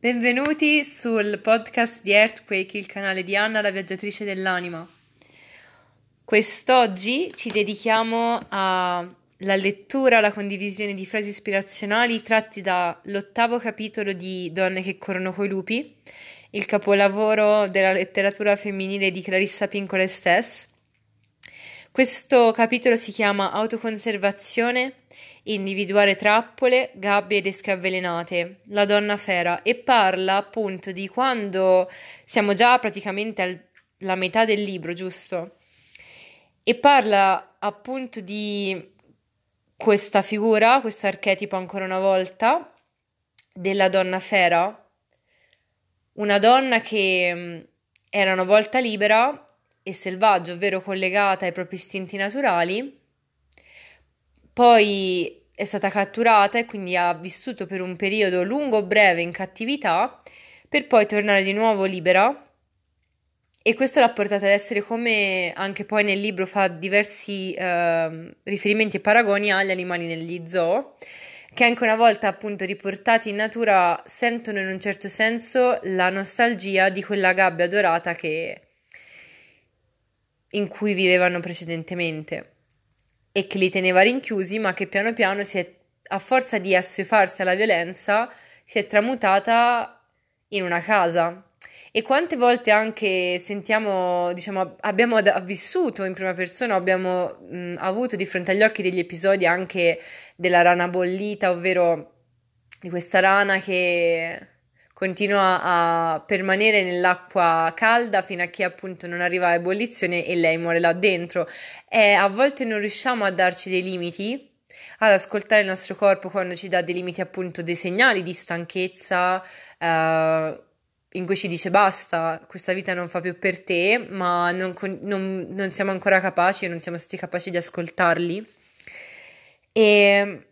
Benvenuti sul podcast di Earthquake, il canale di Anna, la viaggiatrice dell'anima. Quest'oggi ci dedichiamo alla lettura, alla condivisione di frasi ispirazionali tratti dall'ottavo capitolo di Donne che corrono coi lupi, il capolavoro della letteratura femminile di Clarissa Pinkola Estes. Questo capitolo si chiama Autoconservazione individuare trappole, gabbie ed esche avvelenate, la donna fera, e parla appunto di quando siamo già praticamente alla metà del libro, giusto? E parla appunto di questa figura, questo archetipo ancora una volta, della donna fera, una donna che mm, era una volta libera e selvaggia, ovvero collegata ai propri istinti naturali, poi è stata catturata e quindi ha vissuto per un periodo lungo o breve in cattività per poi tornare di nuovo libera. E questo l'ha portata ad essere come anche poi nel libro fa diversi eh, riferimenti e paragoni agli animali negli zoo che anche una volta appunto riportati in natura sentono in un certo senso la nostalgia di quella gabbia dorata che in cui vivevano precedentemente e che li teneva rinchiusi, ma che piano piano si è, a forza di assuefarsi alla violenza, si è tramutata in una casa. E quante volte anche sentiamo, diciamo, abbiamo vissuto in prima persona, abbiamo mh, avuto di fronte agli occhi degli episodi anche della rana bollita, ovvero di questa rana che continua a permanere nell'acqua calda fino a che appunto non arriva a ebollizione e lei muore là dentro. E a volte non riusciamo a darci dei limiti, ad ascoltare il nostro corpo quando ci dà dei limiti, appunto, dei segnali di stanchezza. Uh, in cui ci dice basta, questa vita non fa più per te, ma non, non, non siamo ancora capaci, non siamo stati capaci di ascoltarli. E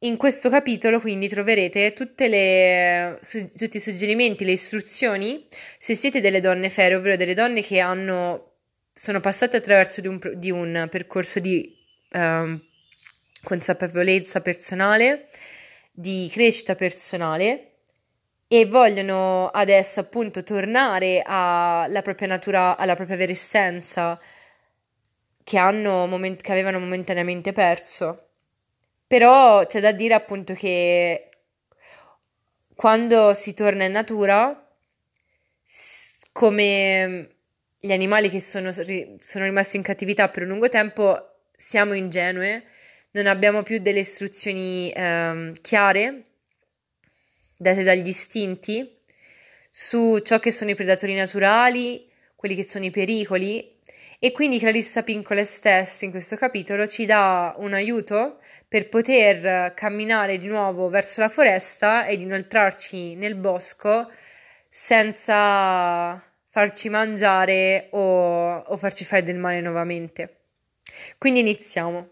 in questo capitolo quindi troverete le, su, tutti i suggerimenti, le istruzioni se siete delle donne fere, ovvero delle donne che hanno, sono passate attraverso di un, di un percorso di um, consapevolezza personale, di crescita personale e vogliono adesso appunto tornare alla propria natura, alla propria vera essenza che, hanno che avevano momentaneamente perso. Però c'è da dire appunto che quando si torna in natura, come gli animali che sono, sono rimasti in cattività per un lungo tempo, siamo ingenue, non abbiamo più delle istruzioni ehm, chiare date dagli istinti su ciò che sono i predatori naturali, quelli che sono i pericoli e quindi Clarissa Pincola stessa in questo capitolo ci dà un aiuto per poter camminare di nuovo verso la foresta ed inoltrarci nel bosco senza farci mangiare o, o farci fare del male nuovamente. Quindi iniziamo.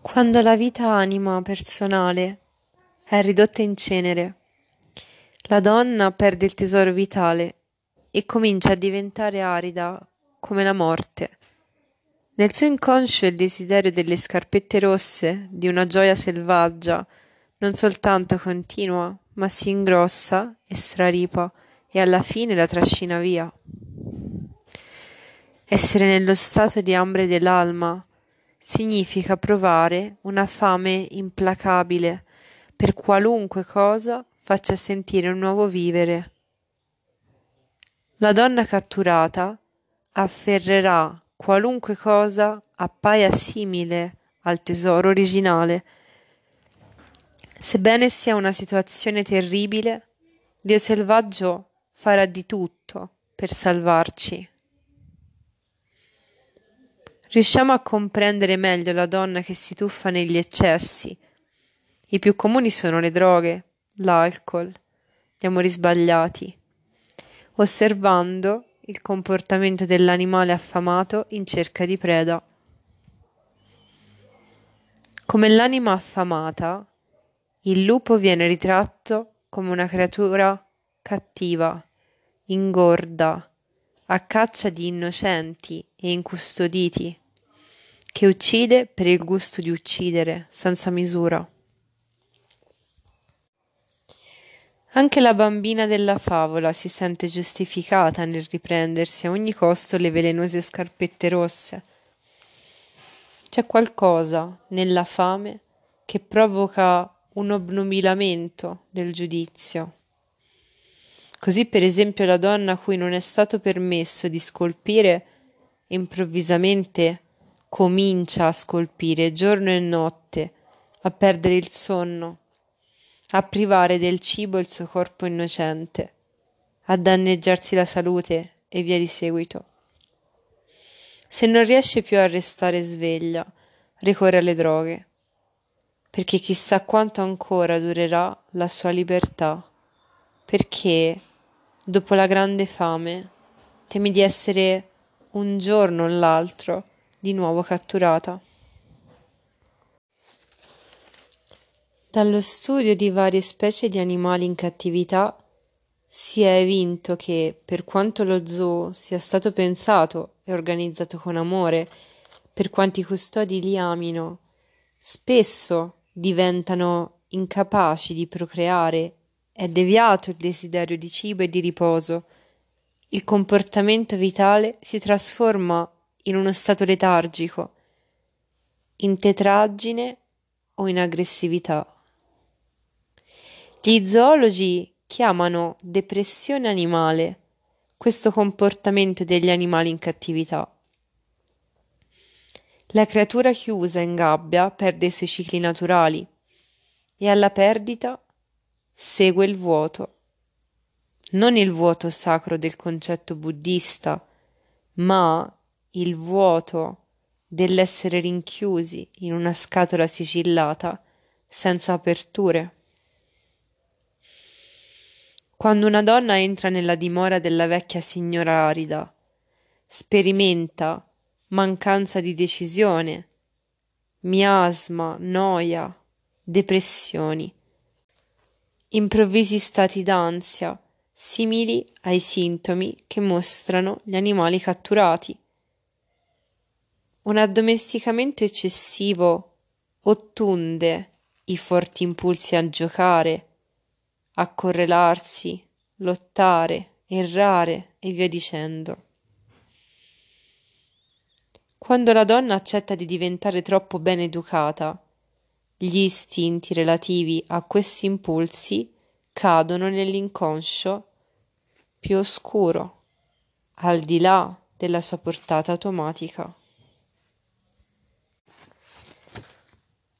Quando la vita anima personale è ridotta in cenere, la donna perde il tesoro vitale e comincia a diventare arida come la morte. Nel suo inconscio il desiderio delle scarpette rosse, di una gioia selvaggia, non soltanto continua, ma si ingrossa e straripa e alla fine la trascina via. Essere nello stato di ambre dell'alma significa provare una fame implacabile per qualunque cosa faccia sentire un nuovo vivere la donna catturata afferrerà qualunque cosa appaia simile al tesoro originale. Sebbene sia una situazione terribile, Dio selvaggio farà di tutto per salvarci. Riusciamo a comprendere meglio la donna che si tuffa negli eccessi. I più comuni sono le droghe, l'alcol, gli amori sbagliati osservando il comportamento dell'animale affamato in cerca di preda. Come l'anima affamata, il lupo viene ritratto come una creatura cattiva, ingorda, a caccia di innocenti e incustoditi, che uccide per il gusto di uccidere senza misura. Anche la bambina della favola si sente giustificata nel riprendersi a ogni costo le velenose scarpette rosse. C'è qualcosa nella fame che provoca un obnubilamento del giudizio. Così, per esempio, la donna a cui non è stato permesso di scolpire improvvisamente comincia a scolpire giorno e notte, a perdere il sonno, a privare del cibo il suo corpo innocente, a danneggiarsi la salute e via di seguito. Se non riesce più a restare sveglia, ricorre alle droghe, perché chissà quanto ancora durerà la sua libertà, perché, dopo la grande fame, temi di essere un giorno o l'altro di nuovo catturata. Dallo studio di varie specie di animali in cattività si è evinto che, per quanto lo zoo sia stato pensato e organizzato con amore, per quanti custodi li amino, spesso diventano incapaci di procreare, è deviato il desiderio di cibo e di riposo. Il comportamento vitale si trasforma in uno stato letargico, in tetraggine o in aggressività. Gli zoologi chiamano depressione animale questo comportamento degli animali in cattività. La creatura chiusa in gabbia perde i suoi cicli naturali e alla perdita segue il vuoto. Non il vuoto sacro del concetto buddista, ma il vuoto dell'essere rinchiusi in una scatola sigillata senza aperture. Quando una donna entra nella dimora della vecchia signora arida, sperimenta mancanza di decisione, miasma, noia, depressioni, improvvisi stati d'ansia, simili ai sintomi che mostrano gli animali catturati. Un addomesticamento eccessivo ottunde i forti impulsi a giocare, accorrelarsi, lottare, errare e via dicendo. Quando la donna accetta di diventare troppo ben educata, gli istinti relativi a questi impulsi cadono nell'inconscio più oscuro, al di là della sua portata automatica.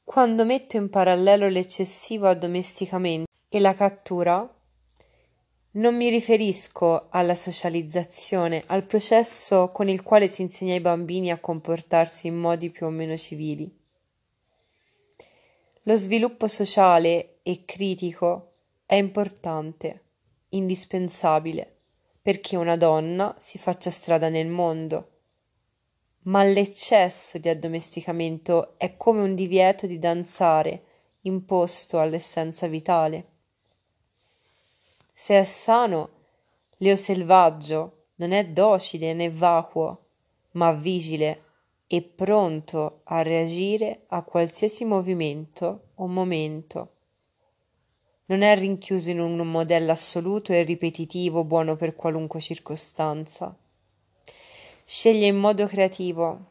Quando metto in parallelo l'eccessivo addomesticamento e la cattura, non mi riferisco alla socializzazione, al processo con il quale si insegna ai bambini a comportarsi in modi più o meno civili. Lo sviluppo sociale e critico è importante, indispensabile, perché una donna si faccia strada nel mondo. Ma l'eccesso di addomesticamento è come un divieto di danzare imposto all'essenza vitale. Se è sano, Leo selvaggio non è docile né vacuo, ma vigile e pronto a reagire a qualsiasi movimento o momento. Non è rinchiuso in un modello assoluto e ripetitivo buono per qualunque circostanza. Sceglie in modo creativo,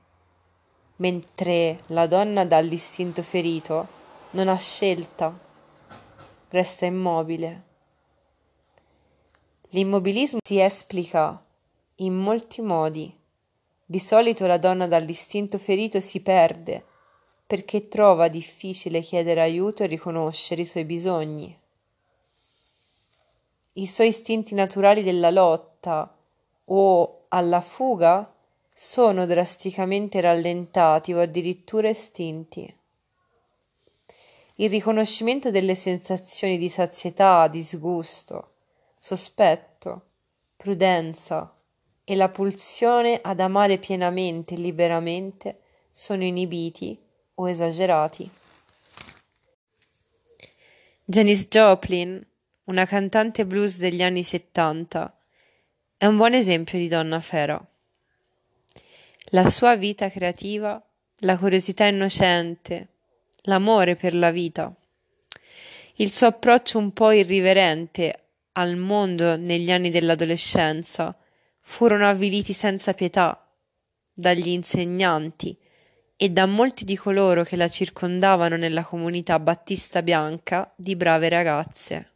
mentre la donna dall'istinto ferito non ha scelta, resta immobile. L'immobilismo si esplica in molti modi. Di solito la donna dall'istinto ferito si perde perché trova difficile chiedere aiuto e riconoscere i suoi bisogni. I suoi istinti naturali della lotta o alla fuga sono drasticamente rallentati o addirittura estinti. Il riconoscimento delle sensazioni di sazietà, disgusto, sospetto, prudenza e la pulsione ad amare pienamente e liberamente sono inibiti o esagerati. Janis Joplin, una cantante blues degli anni 70, è un buon esempio di donna fera. La sua vita creativa, la curiosità innocente, l'amore per la vita il suo approccio un po' irriverente al mondo negli anni dell'adolescenza furono avviliti senza pietà dagli insegnanti e da molti di coloro che la circondavano nella comunità battista bianca di brave ragazze.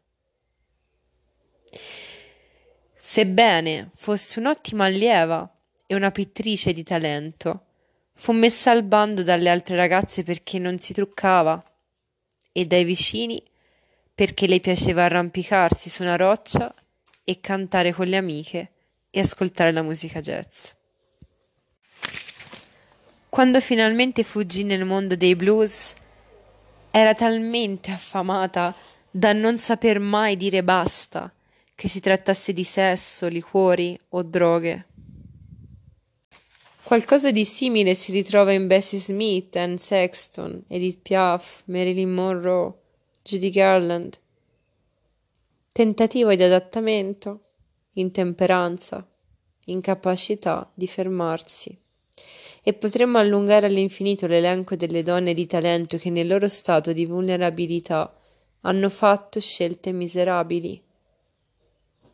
Sebbene fosse un'ottima allieva e una pittrice di talento, fu messa al bando dalle altre ragazze perché non si truccava e dai vicini perché le piaceva arrampicarsi su una roccia e cantare con le amiche e ascoltare la musica jazz. Quando finalmente fuggì nel mondo dei blues, era talmente affamata da non saper mai dire basta, che si trattasse di sesso, liquori o droghe. Qualcosa di simile si ritrova in Bessie Smith, Anne Sexton, Edith Piaf, Marilyn Monroe, Judy Garland. Tentativo di adattamento, intemperanza, incapacità di fermarsi e potremmo allungare all'infinito l'elenco delle donne di talento che nel loro stato di vulnerabilità hanno fatto scelte miserabili.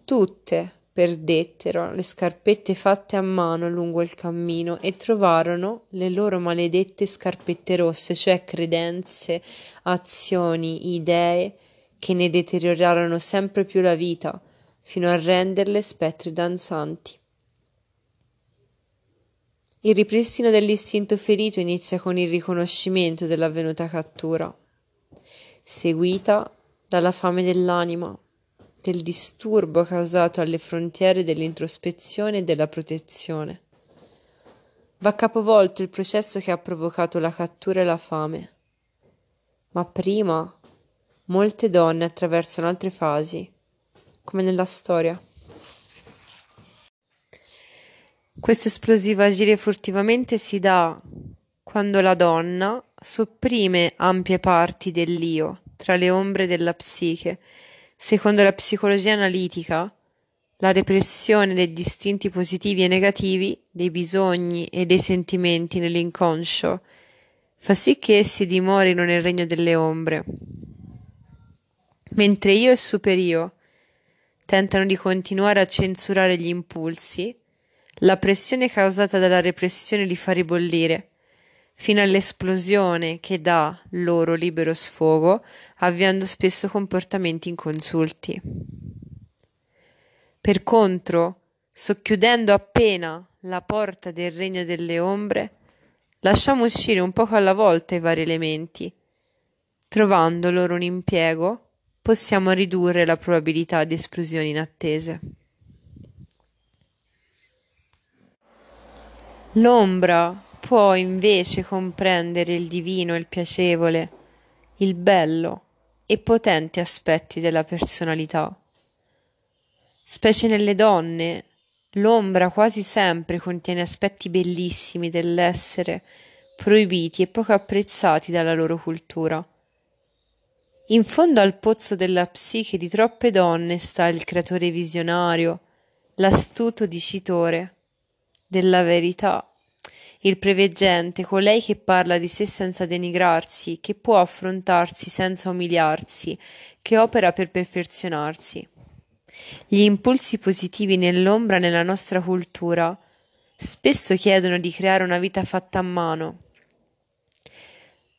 Tutte perdettero le scarpette fatte a mano lungo il cammino e trovarono le loro maledette scarpette rosse, cioè credenze, azioni, idee che ne deteriorarono sempre più la vita, fino a renderle spettri danzanti. Il ripristino dell'istinto ferito inizia con il riconoscimento dell'avvenuta cattura, seguita dalla fame dell'anima, del disturbo causato alle frontiere dell'introspezione e della protezione. Va capovolto il processo che ha provocato la cattura e la fame. Ma prima molte donne attraversano altre fasi, come nella storia. Questo esplosivo agire furtivamente si dà quando la donna sopprime ampie parti dell'io tra le ombre della psiche. Secondo la psicologia analitica, la repressione degli istinti positivi e negativi, dei bisogni e dei sentimenti nell'inconscio, fa sì che essi dimorino nel regno delle ombre. Mentre io e superio tentano di continuare a censurare gli impulsi, la pressione causata dalla repressione li fa ribollire, fino all'esplosione che dà loro libero sfogo, avviando spesso comportamenti inconsulti. Per contro, socchiudendo appena la porta del regno delle ombre, lasciamo uscire un poco alla volta i vari elementi. Trovando loro un impiego, possiamo ridurre la probabilità di esplosioni inattese. L'ombra può invece comprendere il divino, il piacevole, il bello e potenti aspetti della personalità. Specie nelle donne, l'ombra quasi sempre contiene aspetti bellissimi dell'essere, proibiti e poco apprezzati dalla loro cultura. In fondo al pozzo della psiche di troppe donne sta il creatore visionario, l'astuto dicitore della verità, il preveggente, colei che parla di sé senza denigrarsi, che può affrontarsi senza umiliarsi, che opera per perfezionarsi. Gli impulsi positivi nell'ombra nella nostra cultura spesso chiedono di creare una vita fatta a mano.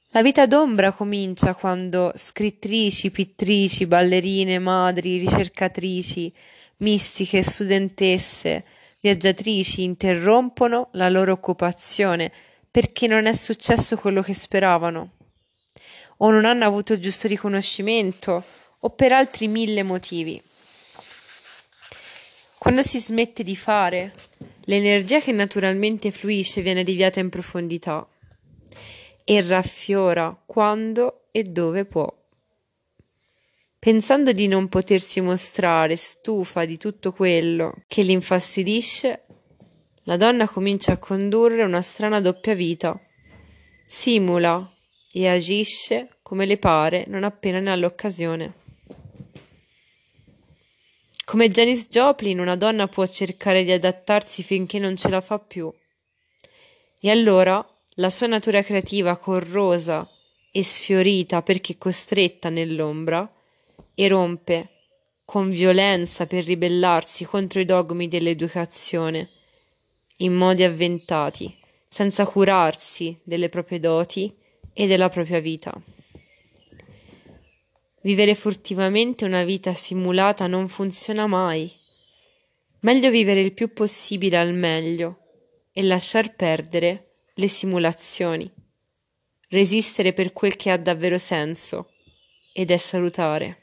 La vita d'ombra comincia quando scrittrici, pittrici, ballerine, madri, ricercatrici, mistiche, studentesse, viaggiatrici interrompono la loro occupazione perché non è successo quello che speravano, o non hanno avuto il giusto riconoscimento, o per altri mille motivi. Quando si smette di fare, l'energia che naturalmente fluisce viene deviata in profondità e raffiora quando e dove può. Pensando di non potersi mostrare stufa di tutto quello che l'infastidisce, la donna comincia a condurre una strana doppia vita. Simula e agisce come le pare non appena ne ha l'occasione. Come Janis Joplin, una donna può cercare di adattarsi finché non ce la fa più. E allora la sua natura creativa corrosa e sfiorita perché costretta nell'ombra e rompe con violenza per ribellarsi contro i dogmi dell'educazione, in modi avventati, senza curarsi delle proprie doti e della propria vita. Vivere furtivamente una vita simulata non funziona mai. Meglio vivere il più possibile al meglio e lasciar perdere le simulazioni. Resistere per quel che ha davvero senso ed è salutare.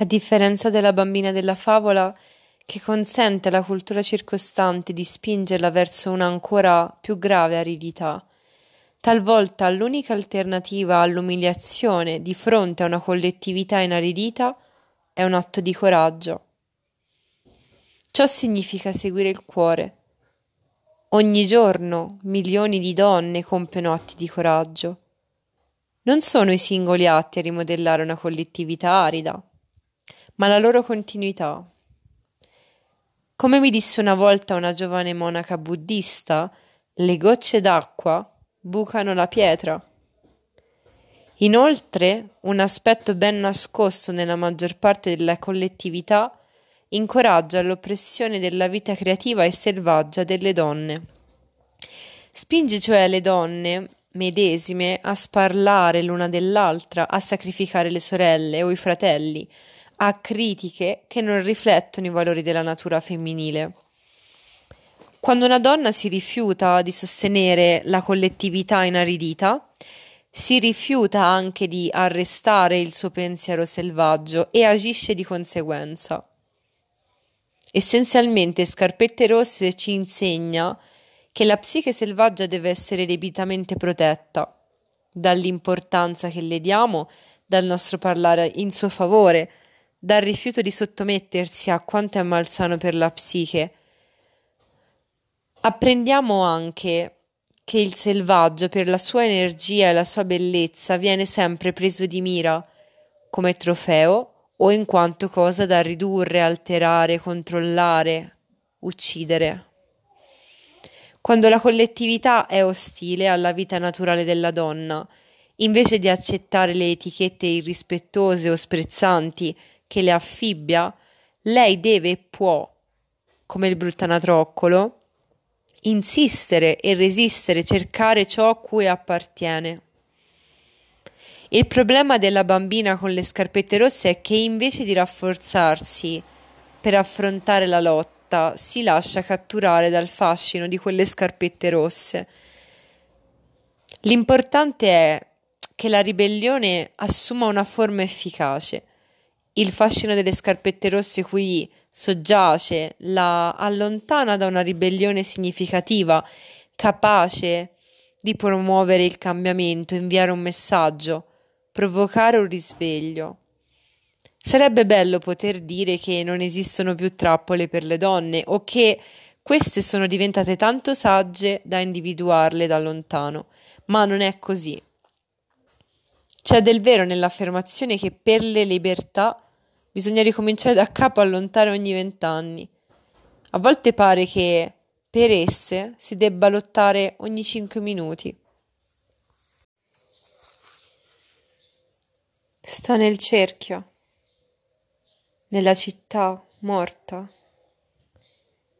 A differenza della bambina della favola, che consente alla cultura circostante di spingerla verso una ancora più grave aridità, talvolta l'unica alternativa all'umiliazione di fronte a una collettività inaridita è un atto di coraggio. Ciò significa seguire il cuore. Ogni giorno milioni di donne compiono atti di coraggio. Non sono i singoli atti a rimodellare una collettività arida, ma la loro continuità. Come mi disse una volta una giovane monaca buddista, le gocce d'acqua bucano la pietra. Inoltre, un aspetto ben nascosto nella maggior parte della collettività incoraggia l'oppressione della vita creativa e selvaggia delle donne. Spinge cioè le donne medesime a sparlare l'una dell'altra, a sacrificare le sorelle o i fratelli, a critiche che non riflettono i valori della natura femminile. Quando una donna si rifiuta di sostenere la collettività inaridita, si rifiuta anche di arrestare il suo pensiero selvaggio e agisce di conseguenza. Essenzialmente Scarpette Rosse ci insegna che la psiche selvaggia deve essere debitamente protetta dall'importanza che le diamo, dal nostro parlare in suo favore, dal rifiuto di sottomettersi a quanto è malsano per la psiche. Apprendiamo anche che il selvaggio, per la sua energia e la sua bellezza, viene sempre preso di mira come trofeo o in quanto cosa da ridurre, alterare, controllare, uccidere. Quando la collettività è ostile alla vita naturale della donna, invece di accettare le etichette irrispettose o sprezzanti che le affibbia, lei deve e può, come il bruttanatroccolo, insistere e resistere, cercare ciò a cui appartiene. Il problema della bambina con le scarpette rosse è che invece di rafforzarsi per affrontare la lotta, si lascia catturare dal fascino di quelle scarpette rosse. L'importante è che la ribellione assuma una forma efficace il fascino delle scarpette rosse qui soggiace, la allontana da una ribellione significativa, capace di promuovere il cambiamento, inviare un messaggio, provocare un risveglio. Sarebbe bello poter dire che non esistono più trappole per le donne o che queste sono diventate tanto sagge da individuarle da lontano, ma non è così. C'è del vero nell'affermazione che per le libertà Bisogna ricominciare da capo a lontare ogni vent'anni. A volte pare che per esse si debba lottare ogni cinque minuti. Sto nel cerchio, nella città morta,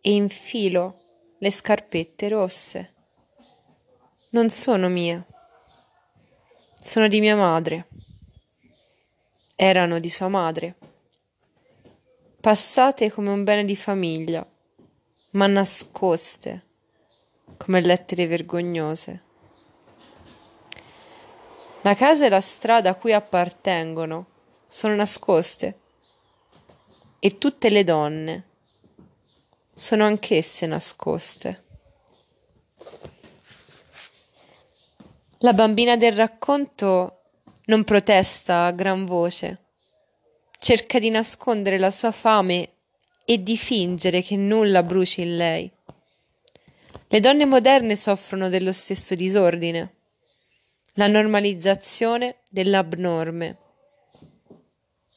e infilo le scarpette rosse. Non sono mie, sono di mia madre. Erano di sua madre passate come un bene di famiglia, ma nascoste come lettere vergognose. La casa e la strada a cui appartengono sono nascoste e tutte le donne sono anch'esse nascoste. La bambina del racconto non protesta a gran voce cerca di nascondere la sua fame e di fingere che nulla bruci in lei. Le donne moderne soffrono dello stesso disordine, la normalizzazione dell'abnorme.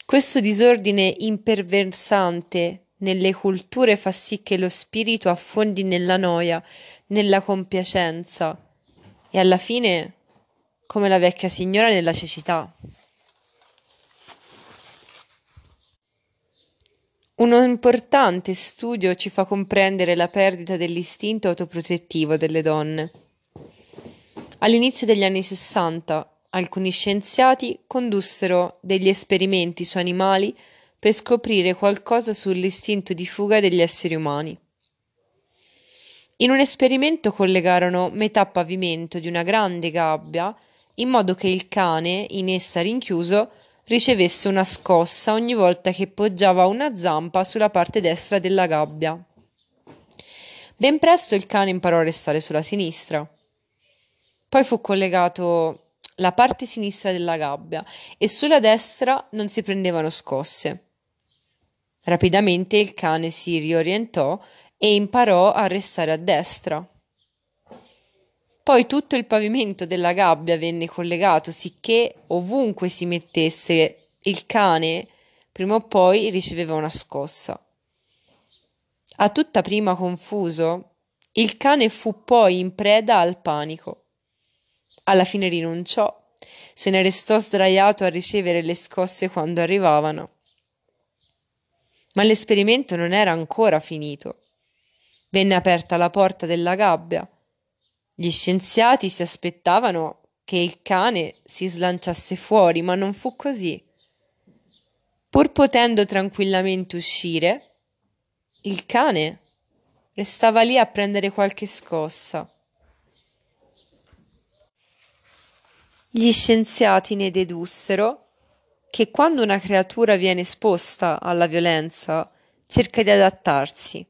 Questo disordine imperversante nelle culture fa sì che lo spirito affondi nella noia, nella compiacenza e alla fine come la vecchia signora nella cecità. Un importante studio ci fa comprendere la perdita dell'istinto autoprotettivo delle donne. All'inizio degli anni Sessanta alcuni scienziati condussero degli esperimenti su animali per scoprire qualcosa sull'istinto di fuga degli esseri umani. In un esperimento collegarono metà pavimento di una grande gabbia in modo che il cane, in essa rinchiuso, ricevesse una scossa ogni volta che poggiava una zampa sulla parte destra della gabbia. Ben presto il cane imparò a restare sulla sinistra. Poi fu collegato la parte sinistra della gabbia e sulla destra non si prendevano scosse. Rapidamente il cane si riorientò e imparò a restare a destra. Poi tutto il pavimento della gabbia venne collegato, sicché ovunque si mettesse il cane, prima o poi riceveva una scossa. A tutta prima confuso, il cane fu poi in preda al panico. Alla fine rinunciò, se ne restò sdraiato a ricevere le scosse quando arrivavano. Ma l'esperimento non era ancora finito. Venne aperta la porta della gabbia gli scienziati si aspettavano che il cane si slanciasse fuori, ma non fu così. Pur potendo tranquillamente uscire, il cane restava lì a prendere qualche scossa. Gli scienziati ne dedussero che quando una creatura viene esposta alla violenza cerca di adattarsi,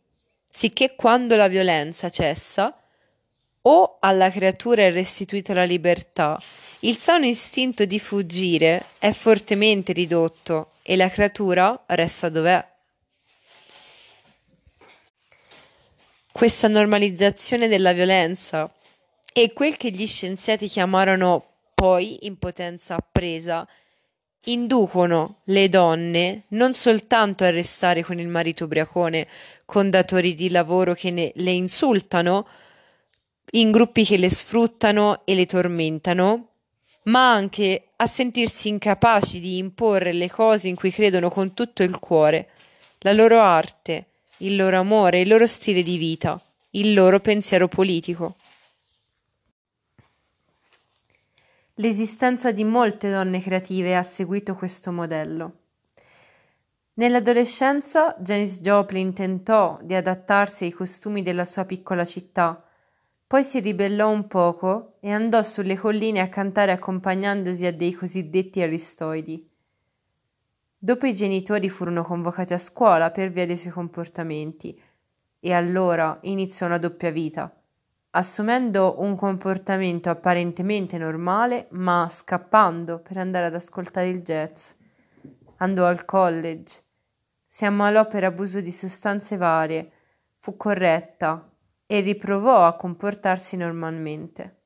sicché quando la violenza cessa o alla creatura è restituita la libertà, il sano istinto di fuggire è fortemente ridotto e la creatura resta dov'è. Questa normalizzazione della violenza e quel che gli scienziati chiamarono poi impotenza appresa inducono le donne non soltanto a restare con il marito ubriacone, con datori di lavoro che ne, le insultano, in gruppi che le sfruttano e le tormentano, ma anche a sentirsi incapaci di imporre le cose in cui credono con tutto il cuore, la loro arte, il loro amore, il loro stile di vita, il loro pensiero politico. L'esistenza di molte donne creative ha seguito questo modello. Nell'adolescenza Janis Joplin tentò di adattarsi ai costumi della sua piccola città, poi si ribellò un poco e andò sulle colline a cantare accompagnandosi a dei cosiddetti aristoidi. Dopo i genitori furono convocati a scuola per via dei suoi comportamenti e allora iniziò una doppia vita, assumendo un comportamento apparentemente normale ma scappando per andare ad ascoltare il jazz. Andò al college, si ammalò per abuso di sostanze varie, fu corretta, e riprovò a comportarsi normalmente.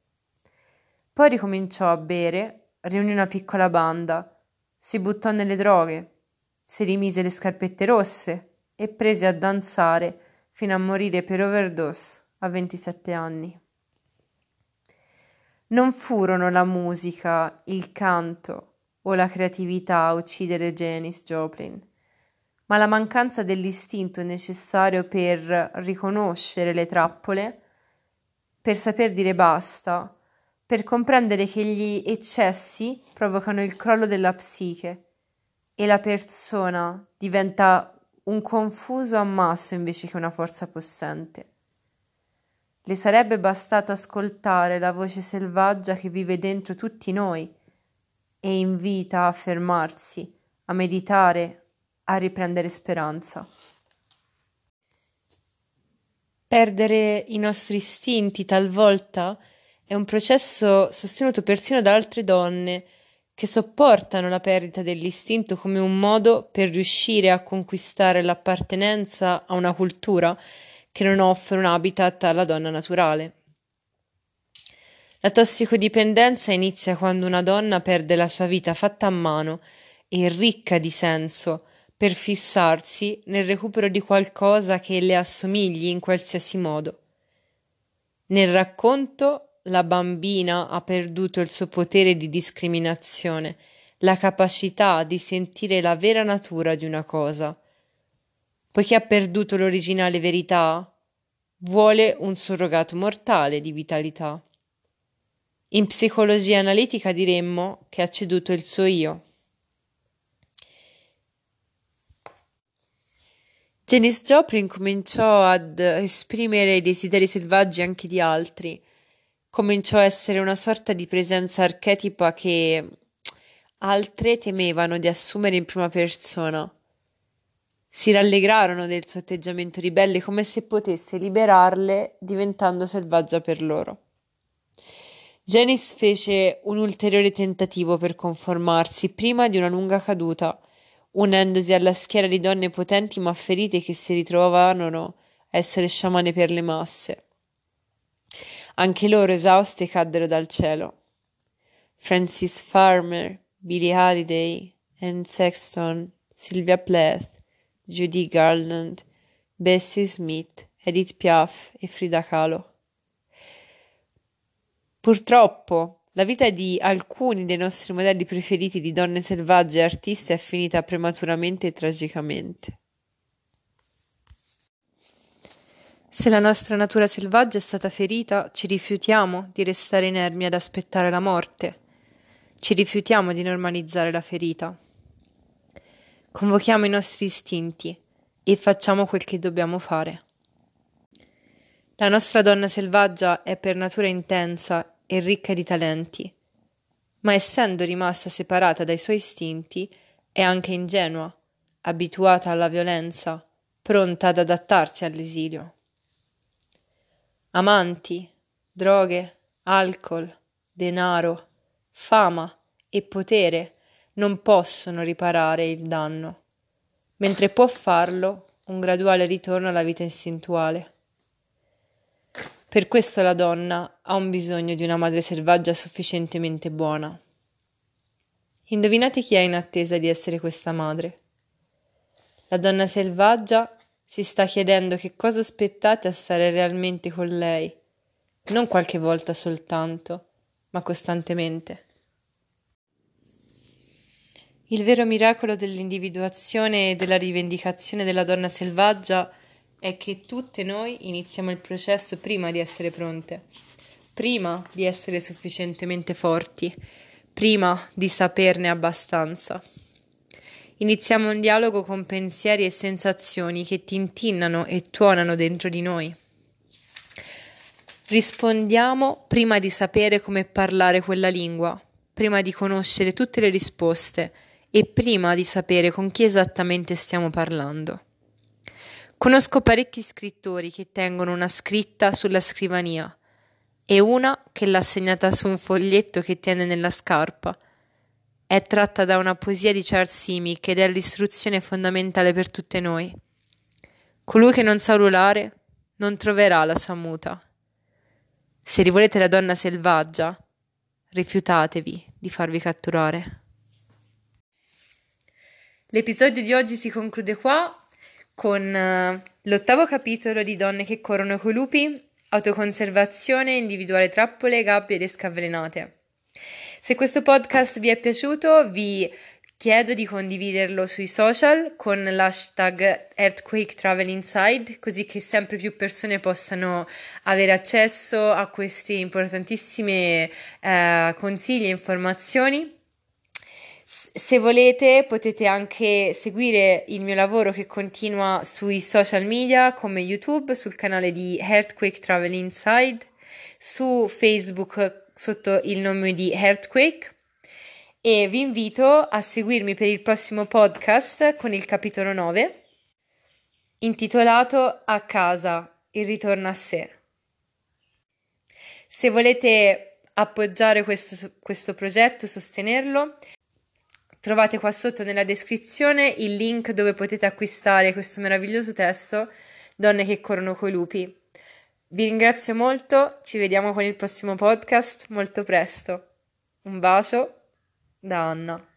Poi ricominciò a bere, riunì una piccola banda, si buttò nelle droghe, si rimise le scarpette rosse e prese a danzare fino a morire per overdose a 27 anni. Non furono la musica, il canto o la creatività a uccidere Janis Joplin ma la mancanza dell'istinto necessario per riconoscere le trappole, per saper dire basta, per comprendere che gli eccessi provocano il crollo della psiche e la persona diventa un confuso ammasso invece che una forza possente. Le sarebbe bastato ascoltare la voce selvaggia che vive dentro tutti noi e invita a fermarsi, a meditare, a riprendere speranza. Perdere i nostri istinti talvolta è un processo sostenuto persino da altre donne che sopportano la perdita dell'istinto come un modo per riuscire a conquistare l'appartenenza a una cultura che non offre un habitat alla donna naturale. La tossicodipendenza inizia quando una donna perde la sua vita fatta a mano e ricca di senso per fissarsi nel recupero di qualcosa che le assomigli in qualsiasi modo. Nel racconto la bambina ha perduto il suo potere di discriminazione, la capacità di sentire la vera natura di una cosa. Poiché ha perduto l'originale verità, vuole un surrogato mortale di vitalità. In psicologia analitica diremmo che ha ceduto il suo io. Janis Joplin cominciò ad esprimere i desideri selvaggi anche di altri, cominciò a essere una sorta di presenza archetipa che altre temevano di assumere in prima persona. Si rallegrarono del suo atteggiamento ribelle come se potesse liberarle diventando selvaggia per loro. Janice fece un ulteriore tentativo per conformarsi prima di una lunga caduta, unendosi alla schiera di donne potenti ma ferite che si ritrovavano a essere sciamane per le masse. Anche loro esauste caddero dal cielo. Francis Farmer, Billie Holiday, Anne Sexton, Sylvia Plath, Judy Garland, Bessie Smith, Edith Piaf e Frida Kahlo. Purtroppo, la vita di alcuni dei nostri modelli preferiti di donne selvagge e artiste è finita prematuramente e tragicamente. Se la nostra natura selvaggia è stata ferita, ci rifiutiamo di restare inermi ad aspettare la morte. Ci rifiutiamo di normalizzare la ferita. Convochiamo i nostri istinti e facciamo quel che dobbiamo fare. La nostra donna selvaggia è per natura intensa e ricca di talenti, ma essendo rimasta separata dai suoi istinti è anche ingenua, abituata alla violenza, pronta ad adattarsi all'esilio. Amanti, droghe, alcol, denaro, fama e potere non possono riparare il danno, mentre può farlo un graduale ritorno alla vita istintuale. Per questo la donna ha un bisogno di una madre selvaggia sufficientemente buona. Indovinate chi è in attesa di essere questa madre? La donna selvaggia si sta chiedendo che cosa aspettate a stare realmente con lei, non qualche volta soltanto, ma costantemente. Il vero miracolo dell'individuazione e della rivendicazione della donna selvaggia è che tutte noi iniziamo il processo prima di essere pronte, prima di essere sufficientemente forti, prima di saperne abbastanza. Iniziamo un dialogo con pensieri e sensazioni che tintinnano e tuonano dentro di noi. Rispondiamo prima di sapere come parlare quella lingua, prima di conoscere tutte le risposte e prima di sapere con chi esattamente stiamo parlando. Conosco parecchi scrittori che tengono una scritta sulla scrivania e una che l'ha segnata su un foglietto che tiene nella scarpa. È tratta da una poesia di Charles Simic ed è l'istruzione fondamentale per tutte noi. Colui che non sa urlare non troverà la sua muta. Se rivolete la donna selvaggia, rifiutatevi di farvi catturare. L'episodio di oggi si conclude qua con uh, l'ottavo capitolo di Donne che corrono coi lupi, autoconservazione, individuare trappole, gabbie ed scavvelenate. Se questo podcast vi è piaciuto, vi chiedo di condividerlo sui social con l'hashtag Earthquake Travel Inside, così che sempre più persone possano avere accesso a questi importantissimi eh, consigli e informazioni. Se volete potete anche seguire il mio lavoro che continua sui social media come YouTube, sul canale di Earthquake Travel Inside, su Facebook sotto il nome di Earthquake e vi invito a seguirmi per il prossimo podcast con il capitolo 9 intitolato A casa, il ritorno a sé. Se volete appoggiare questo, questo progetto, sostenerlo, Trovate qua sotto nella descrizione il link dove potete acquistare questo meraviglioso testo Donne che corrono coi lupi. Vi ringrazio molto, ci vediamo con il prossimo podcast molto presto. Un bacio da Anna.